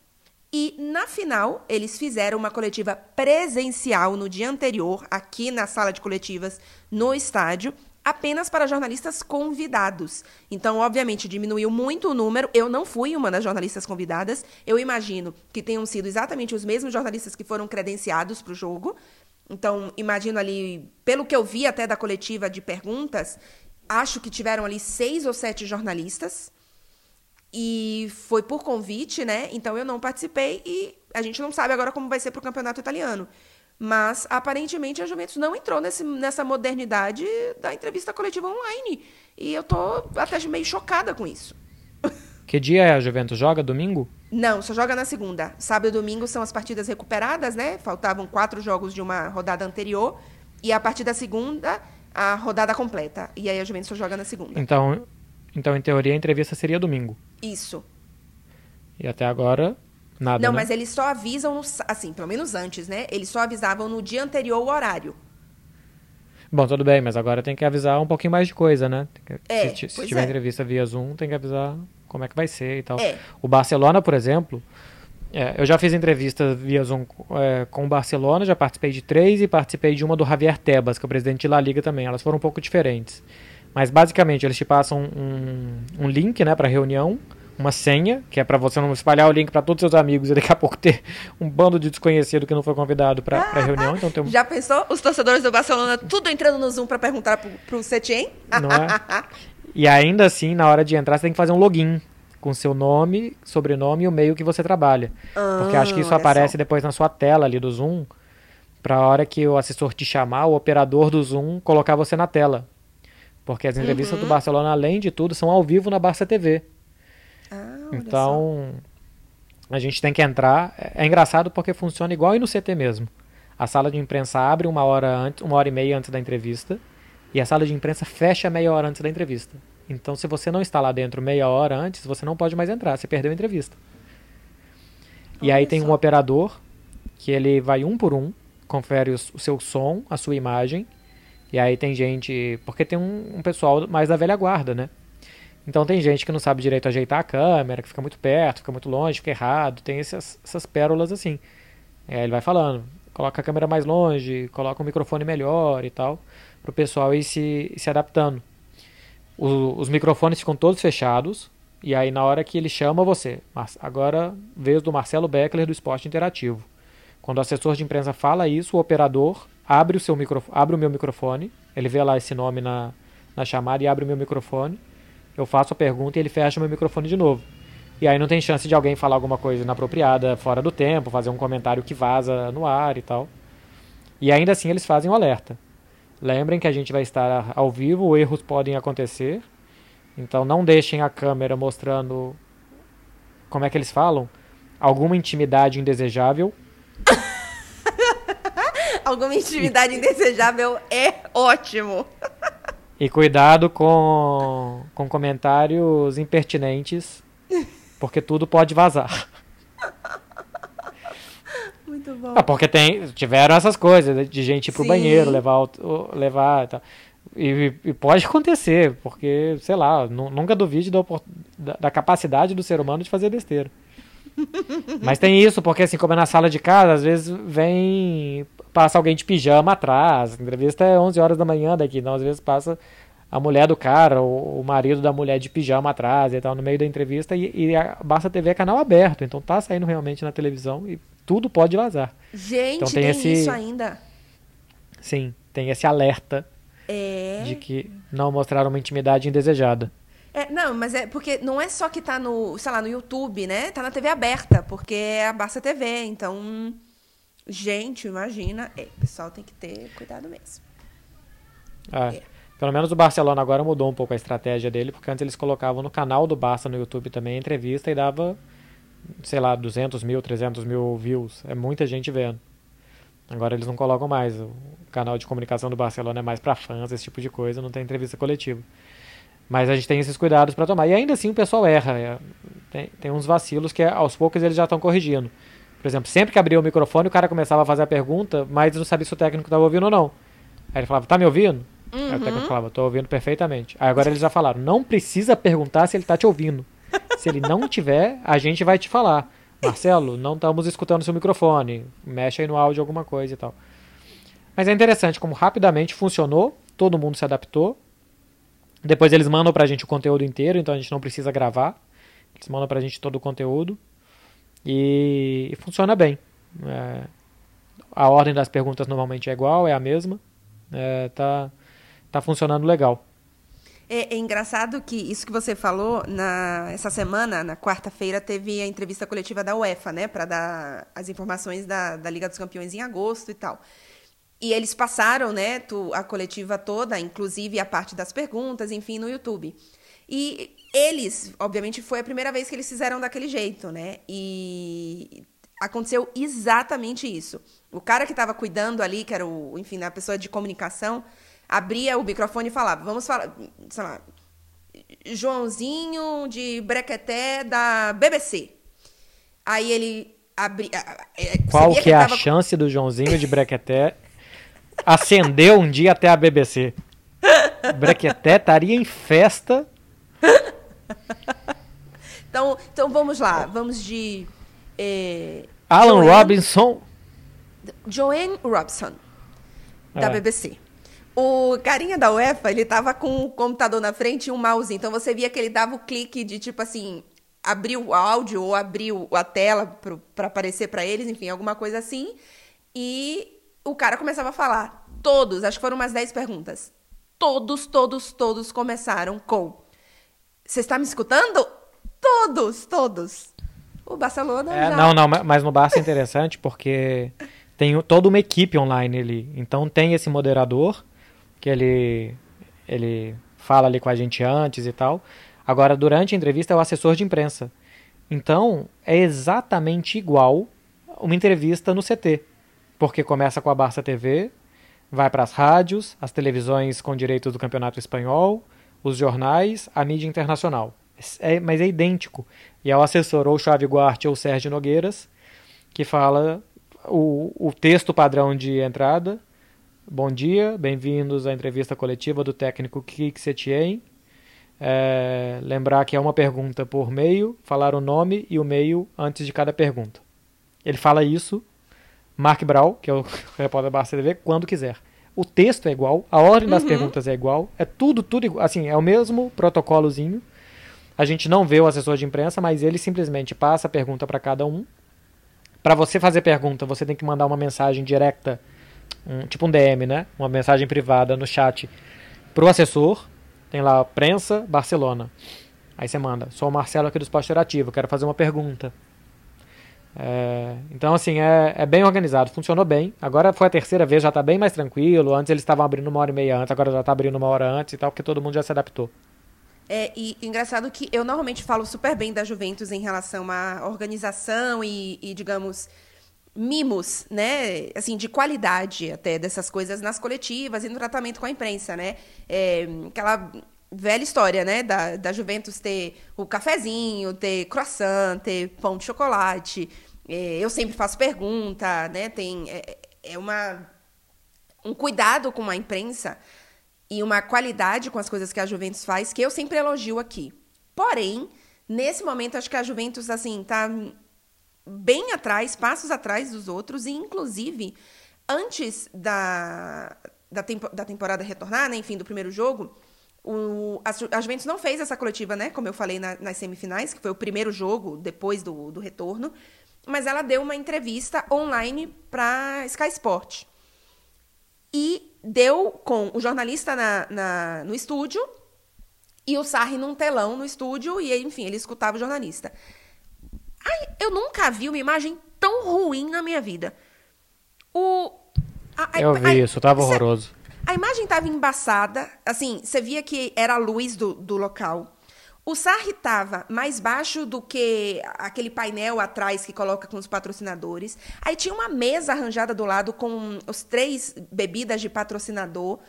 E na final, eles fizeram uma coletiva presencial no dia anterior, aqui na sala de coletivas, no estádio, apenas para jornalistas convidados. Então, obviamente, diminuiu muito o número. Eu não fui uma das jornalistas convidadas. Eu imagino que tenham sido exatamente os mesmos jornalistas que foram credenciados para o jogo. Então, imagino ali, pelo que eu vi até da coletiva de perguntas, acho que tiveram ali seis ou sete jornalistas. E foi por convite, né? Então eu não participei e a gente não sabe agora como vai ser para o campeonato italiano. Mas, aparentemente, a Juventus não entrou nesse, nessa modernidade da entrevista coletiva online. E eu tô até meio chocada com isso. Que dia é a Juventus? Joga domingo? Não, só joga na segunda. Sábado e domingo são as partidas recuperadas, né? Faltavam quatro jogos de uma rodada anterior. E a partir da segunda, a rodada completa. E aí a Juventus só joga na segunda. Então, então em teoria, a entrevista seria domingo. Isso. E até agora, Nada, não, né? mas eles só avisam, assim, pelo menos antes, né? Eles só avisavam no dia anterior o horário. Bom, tudo bem, mas agora tem que avisar um pouquinho mais de coisa, né? Que, é, se, se tiver é. entrevista via Zoom, tem que avisar como é que vai ser e tal. É. O Barcelona, por exemplo, é, eu já fiz entrevista via Zoom é, com o Barcelona, já participei de três e participei de uma do Javier Tebas, que é o presidente de La Liga também. Elas foram um pouco diferentes. Mas basicamente eles te passam um, um link né, para reunião uma senha, que é para você não espalhar o link para todos os seus amigos e daqui a pouco ter um bando de desconhecido que não foi convidado para a reunião. Então um... Já pensou? Os torcedores do Barcelona tudo entrando no Zoom para perguntar pro, pro Setien? Não é? E ainda assim, na hora de entrar, você tem que fazer um login com seu nome, sobrenome e o meio que você trabalha. Ah, Porque acho que isso aparece só. depois na sua tela ali do Zoom, para a hora que o assessor te chamar, o operador do Zoom colocar você na tela. Porque as entrevistas uhum. do Barcelona, além de tudo, são ao vivo na Barça TV. Ah, então, a gente tem que entrar. É, é engraçado porque funciona igual no CT mesmo. A sala de imprensa abre uma hora antes, uma hora e meia antes da entrevista, e a sala de imprensa fecha meia hora antes da entrevista. Então, se você não está lá dentro meia hora antes, você não pode mais entrar, você perdeu a entrevista. Olha e aí tem um operador que ele vai um por um, confere o, seu som, a sua imagem, e aí tem gente, porque tem um, um pessoal mais da velha guarda, né? Então tem gente que não sabe direito ajeitar a câmera, que fica muito perto, fica muito longe, fica errado, tem essas, essas pérolas assim. É, ele vai falando, coloca a câmera mais longe, coloca um microfone melhor e tal, para o pessoal ir se, se adaptando. O, os microfones ficam todos fechados, e aí na hora que ele chama você, agora vez do Marcelo Beckler do Esporte Interativo. Quando o assessor de imprensa fala isso, o operador abre o, seu micro, abre o meu microfone, ele vê lá esse nome na, na chamada e abre o meu microfone, eu faço a pergunta e ele fecha meu microfone de novo. E aí não tem chance de alguém falar alguma coisa inapropriada fora do tempo, fazer um comentário que vaza no ar e tal. E ainda assim eles fazem o um alerta. Lembrem que a gente vai estar ao vivo, erros podem acontecer. Então não deixem a câmera mostrando como é que eles falam? Alguma intimidade indesejável. Alguma intimidade indesejável é ótimo. E cuidado com, com comentários impertinentes, porque tudo pode vazar. Muito bom. Ah, porque tem, tiveram essas coisas de gente ir pro Sim. banheiro, levar, levar e tal. E, e, pode acontecer, porque, sei lá, nunca duvide da, da, da, capacidade do ser humano de fazer besteira. Mas tem isso, porque assim, como é na sala de casa, às vezes vem passa alguém de pijama atrás. A entrevista é 11 horas da manhã daqui, não. Às vezes passa a mulher do cara, o, o marido da mulher de pijama atrás e tal, no meio da entrevista. E, e a Basta TV é canal aberto, então tá saindo realmente na televisão e tudo pode vazar. Gente, então, tem, tem esse... isso ainda? Sim, tem esse alerta é... de que não mostraram uma intimidade indesejada. É, não, mas é porque não é só que tá no, sei lá, no YouTube, né? Tá na TV aberta, porque é a Barça TV, então Gente, imagina. É, o pessoal tem que ter cuidado mesmo. É. É. Pelo menos o Barcelona agora mudou um pouco a estratégia dele, porque antes eles colocavam no canal do Barça no YouTube também a entrevista e dava, sei lá, 200 mil, 300 mil views. É muita gente vendo. Agora eles não colocam mais. O canal de comunicação do Barcelona é mais para fãs, esse tipo de coisa, não tem entrevista coletiva. Mas a gente tem esses cuidados para tomar. E ainda assim o pessoal erra. É, tem, tem uns vacilos que aos poucos eles já estão corrigindo. Por exemplo, sempre que abria o microfone, o cara começava a fazer a pergunta, mas não sabia se o técnico estava ouvindo ou não. Aí ele falava, tá me ouvindo? Uhum. Aí o técnico falava, tô ouvindo perfeitamente. Aí agora eles já falaram, não precisa perguntar se ele tá te ouvindo. Se ele não tiver, a gente vai te falar. Marcelo, não estamos escutando seu microfone. Mexe aí no áudio alguma coisa e tal. Mas é interessante como rapidamente funcionou, todo mundo se adaptou. Depois eles mandam pra gente o conteúdo inteiro, então a gente não precisa gravar. Eles mandam pra gente todo o conteúdo. E, e funciona bem. É, a ordem das perguntas normalmente é igual, é a mesma. É, tá, tá funcionando legal. É, é, engraçado que isso que você falou, na, essa semana, na quarta-feira, teve a entrevista coletiva da UEFA, né? Para dar as informações da, da Liga dos Campeões em agosto e tal. E eles passaram, né, tu, a coletiva toda, inclusive a parte das perguntas, enfim, no YouTube. E eles, obviamente, foi a primeira vez que eles fizeram daquele jeito, né? E aconteceu exatamente isso. O cara que estava cuidando ali, que era o, enfim, a pessoa de comunicação, abria o microfone e falava: Vamos falar, sei lá, Joãozinho de Brequeté da BBC. Aí ele abria. É, Qual que, que é tava... a chance do Joãozinho de Brequeté acender um dia até a BBC? Brequeté estaria em festa. então, então vamos lá, vamos de. Eh, Alan Joanne, Robinson. Joanne Robson, da é. BBC. O carinha da UEFA, ele tava com o computador na frente e um mouse. Então você via que ele dava o clique de tipo assim, abriu o áudio ou abriu a tela para aparecer para eles, enfim, alguma coisa assim. E o cara começava a falar. Todos, acho que foram umas 10 perguntas. Todos, todos, todos começaram com: Você está me escutando? Todos, todos. O Barcelona. É, já... Não, não, mas no Barça é interessante porque tem toda uma equipe online ali. Então tem esse moderador que ele, ele fala ali com a gente antes e tal. Agora, durante a entrevista, é o assessor de imprensa. Então, é exatamente igual uma entrevista no CT. Porque começa com a Barça TV, vai para as rádios, as televisões com direitos do Campeonato Espanhol, os jornais, a mídia internacional. É, mas é idêntico. E é o assessor, ou Chave Guarte ou Sérgio Nogueiras, que fala o, o texto padrão de entrada, Bom dia, bem-vindos à entrevista coletiva do técnico Kik Setien. É, lembrar que é uma pergunta por meio, falar o nome e o meio antes de cada pergunta. Ele fala isso, Mark Brau, que é o repórter da Barça TV, quando quiser. O texto é igual, a ordem das uhum. perguntas é igual, é tudo, tudo igual. Assim, é o mesmo protocolozinho. A gente não vê o assessor de imprensa, mas ele simplesmente passa a pergunta para cada um. Para você fazer pergunta, você tem que mandar uma mensagem direta um, tipo um DM, né? Uma mensagem privada no chat pro assessor. Tem lá prensa Barcelona. Aí você manda, sou o Marcelo aqui do Esporte Interativo, quero fazer uma pergunta. É, então, assim, é, é, bem organizado, funcionou bem. Agora foi a terceira vez, já está bem mais tranquilo. Antes eles estavam abrindo uma hora e meia antes, agora já está abrindo uma hora antes e tal, porque todo mundo já se adaptou. É, e engraçado que eu normalmente falo super bem da Juventus em relação à organização e, e digamos, mimos, né, assim, de qualidade até dessas coisas nas coletivas e no tratamento com a imprensa, né? É, aquela velha história, né, da, da Juventus ter o cafezinho, ter croissant, ter pão de chocolate. É, eu sempre faço pergunta, né? Tem é, é uma um cuidado com a imprensa e uma qualidade com as coisas que a Juventus faz que eu sempre elogio aqui. Porém, nesse momento acho que a Juventus assim tá bem atrás, passos atrás dos outros, e inclusive antes da, da, tempo, da temporada retornar, né, enfim, do primeiro jogo, o, a, a Juventus não fez essa coletiva, né, como eu falei na, nas semifinais, que foi o primeiro jogo depois do, do retorno, mas ela deu uma entrevista online para Sky Sport. E deu com o jornalista na, na, no estúdio e o Sarri num telão no estúdio, e enfim, ele escutava o jornalista. Ai, eu nunca vi uma imagem tão ruim na minha vida. O. A, a, eu vi a, isso, tava horroroso. A imagem tava embaçada, assim, você via que era a luz do, do local. O Sarri tava mais baixo do que aquele painel atrás que coloca com os patrocinadores. Aí tinha uma mesa arranjada do lado com os três bebidas de patrocinador.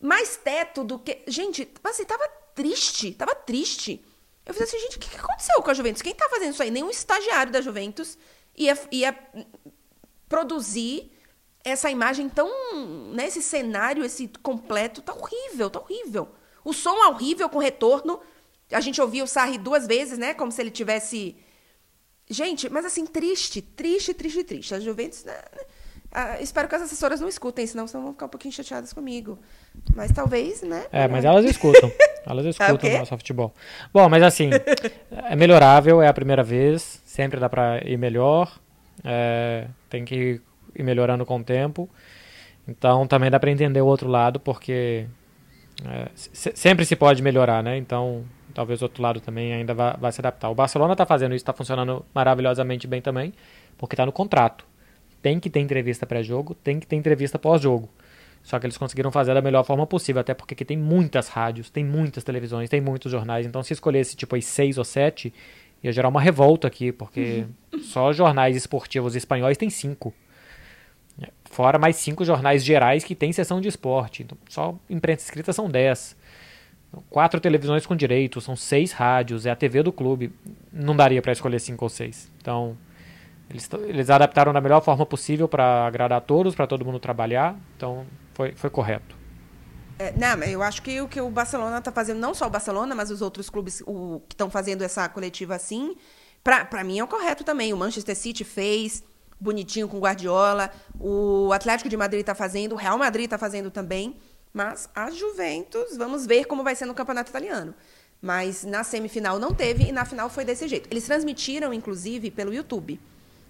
Mais teto do que. Gente, assim, tava triste, tava triste. Eu falei assim, gente, o que, que aconteceu com a Juventus? Quem tá fazendo isso aí? Nenhum estagiário da Juventus ia, ia produzir essa imagem tão. Né, esse cenário, esse completo, tá horrível, tá horrível. O som é horrível com retorno. A gente ouviu o Sarri duas vezes, né? Como se ele tivesse. Gente, mas assim, triste, triste, triste, triste. A Juventus. Né? Ah, espero que as assessoras não escutem, senão vão ficar um pouquinho chateadas comigo. Mas talvez, né? É, mas elas escutam. Elas escutam o nosso futebol. Bom, mas assim, é melhorável, é a primeira vez. Sempre dá pra ir melhor. É, tem que ir melhorando com o tempo. Então também dá para entender o outro lado, porque é, se, sempre se pode melhorar, né? Então talvez o outro lado também ainda vá, vá se adaptar. O Barcelona está fazendo isso, está funcionando maravilhosamente bem também, porque está no contrato. Tem que ter entrevista pré-jogo, tem que ter entrevista pós-jogo. Só que eles conseguiram fazer da melhor forma possível, até porque aqui tem muitas rádios, tem muitas televisões, tem muitos jornais. Então, se escolhesse tipo aí seis ou sete, ia gerar uma revolta aqui, porque uhum. só jornais esportivos espanhóis tem cinco. Fora mais cinco jornais gerais que tem seção de esporte. Então, só imprensa escrita são dez. Quatro televisões com direito, são seis rádios, é a TV do clube. Não daria para escolher cinco ou seis. Então, eles, eles adaptaram da melhor forma possível para agradar a todos, para todo mundo trabalhar. Então, foi, foi correto. É, não, eu acho que o que o Barcelona está fazendo, não só o Barcelona, mas os outros clubes o, que estão fazendo essa coletiva assim, para mim é o correto também. O Manchester City fez, bonitinho com Guardiola. O Atlético de Madrid está fazendo, o Real Madrid está fazendo também. Mas a Juventus, vamos ver como vai ser no Campeonato Italiano. Mas na semifinal não teve e na final foi desse jeito. Eles transmitiram, inclusive, pelo YouTube.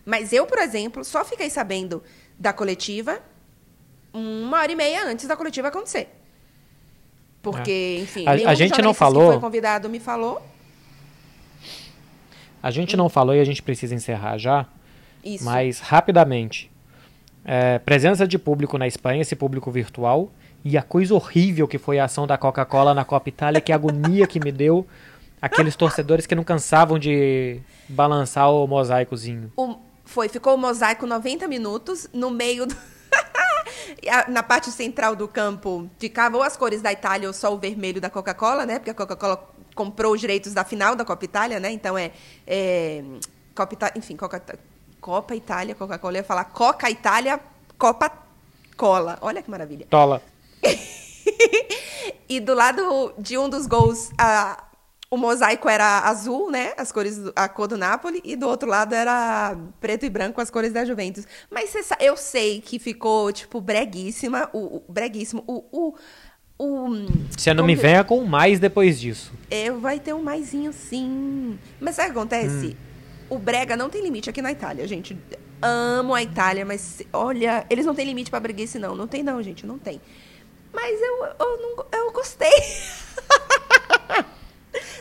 Mas eu, por exemplo, só fiquei sabendo da coletiva uma hora e meia antes da coletiva acontecer. Porque, é. enfim, a, a gente não falou. Foi convidado me falou. A gente não falou e a gente precisa encerrar já. Isso. Mas, rapidamente, é, presença de público na Espanha, esse público virtual, e a coisa horrível que foi a ação da Coca-Cola na Copa Itália, que agonia que me deu. Aqueles torcedores que não cansavam de balançar o mosaicozinho. O, foi, ficou o mosaico 90 minutos no meio do... na parte central do campo ficavam as cores da Itália ou só o vermelho da Coca-Cola, né? Porque a Coca-Cola comprou os direitos da final da Copa Itália, né? Então é, é Copa Itália, enfim, Coca Copa Itália, Coca-Cola, ia falar Coca Itália, Copa Cola. Olha que maravilha. Tola. e do lado de um dos gols, a, o mosaico era azul, né? As cores, a cor do Napoli, e do outro lado era preto e branco, as cores da Juventus. Mas eu sei que ficou, tipo, breguíssima, o, o breguíssimo, o, o o, Você não me venha com mais depois disso. É, vai ter um maisinho sim. Mas sabe o que acontece? Hum o brega não tem limite aqui na Itália, gente. Amo a Itália, mas olha, eles não têm limite para breguice não, não tem não, gente, não tem. Mas eu eu, não, eu gostei.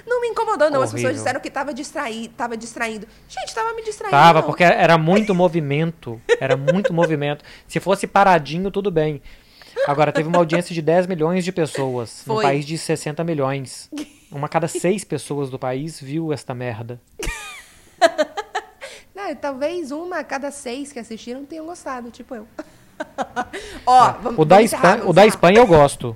não me incomodou não, Horrível. as pessoas disseram que tava distraído, tava distraindo. Gente, tava me distraindo. Tava, não. porque era muito movimento, era muito movimento. Se fosse paradinho, tudo bem. Agora, teve uma audiência de 10 milhões de pessoas, Foi. num país de 60 milhões. Uma cada seis pessoas do país viu esta merda. Não, talvez uma a cada seis que assistiram tenham gostado, tipo eu. Ó, é. vamos, o, da Espanha, o da Espanha eu gosto.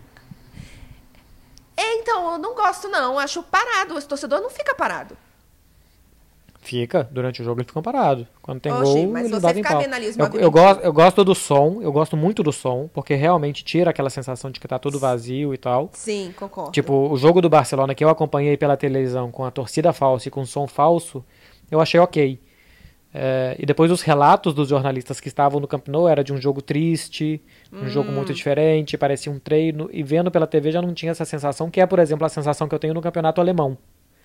É, então, eu não gosto, não. Acho parado. O torcedor não fica parado. Fica, durante o jogo ele fica parado. Quando tem Oxi, gol, mas ele você ficar vendo ali os eu, eu, gosto, eu gosto do som, eu gosto muito do som, porque realmente tira aquela sensação de que tá tudo vazio e tal. Sim, concordo. Tipo, o jogo do Barcelona que eu acompanhei pela televisão com a torcida falsa e com som falso, eu achei ok. É, e depois os relatos dos jornalistas que estavam no Camp Nou era de um jogo triste, um hum. jogo muito diferente, parecia um treino, e vendo pela TV já não tinha essa sensação, que é, por exemplo, a sensação que eu tenho no campeonato alemão.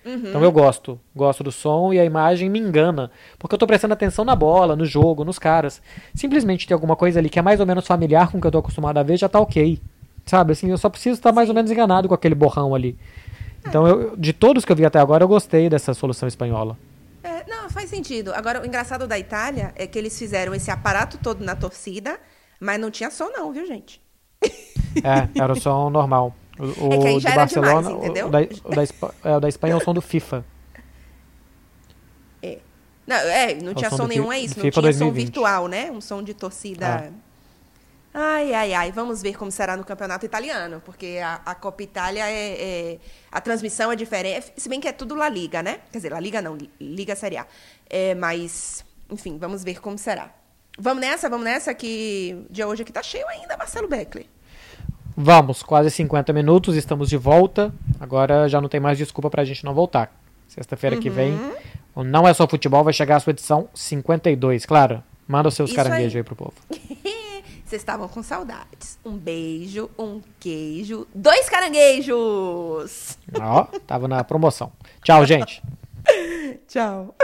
Uhum. Então eu gosto, gosto do som e a imagem me engana, porque eu estou prestando atenção na bola, no jogo, nos caras. Simplesmente tem alguma coisa ali que é mais ou menos familiar com o que eu estou acostumado a ver, já está ok. Sabe, assim, eu só preciso estar mais ou menos enganado com aquele borrão ali. Então, eu, de todos que eu vi até agora, eu gostei dessa solução espanhola. É, não, faz sentido. Agora, o engraçado da Itália é que eles fizeram esse aparato todo na torcida, mas não tinha som, não, viu, gente? É, era o som normal. O, é que aí já era Barcelona, demais, entendeu? O da, o, da Espanha, é, o da Espanha é o som do FIFA. É. Não, é, não é tinha som, som nenhum, é isso. Não FIFA tinha 2020. som virtual, né? Um som de torcida. É. Ai, ai, ai. Vamos ver como será no campeonato italiano, porque a, a Copa Itália é, é, A transmissão é diferente. Se bem que é tudo La Liga, né? Quer dizer, La Liga não, Liga Série A. É, mas enfim, vamos ver como será. Vamos nessa, vamos nessa, que dia hoje aqui tá cheio ainda, Marcelo Beckley. Vamos, quase 50 minutos, estamos de volta. Agora já não tem mais desculpa pra gente não voltar. Sexta-feira Uhum. que vem, o Não É Só Futebol vai chegar a sua edição 52. Claro, manda os seus Isso caranguejos aí. aí pro povo. Vocês estavam com saudades. Um beijo, um queijo, dois caranguejos! Ó, tava na promoção. Tchau, gente. Tchau.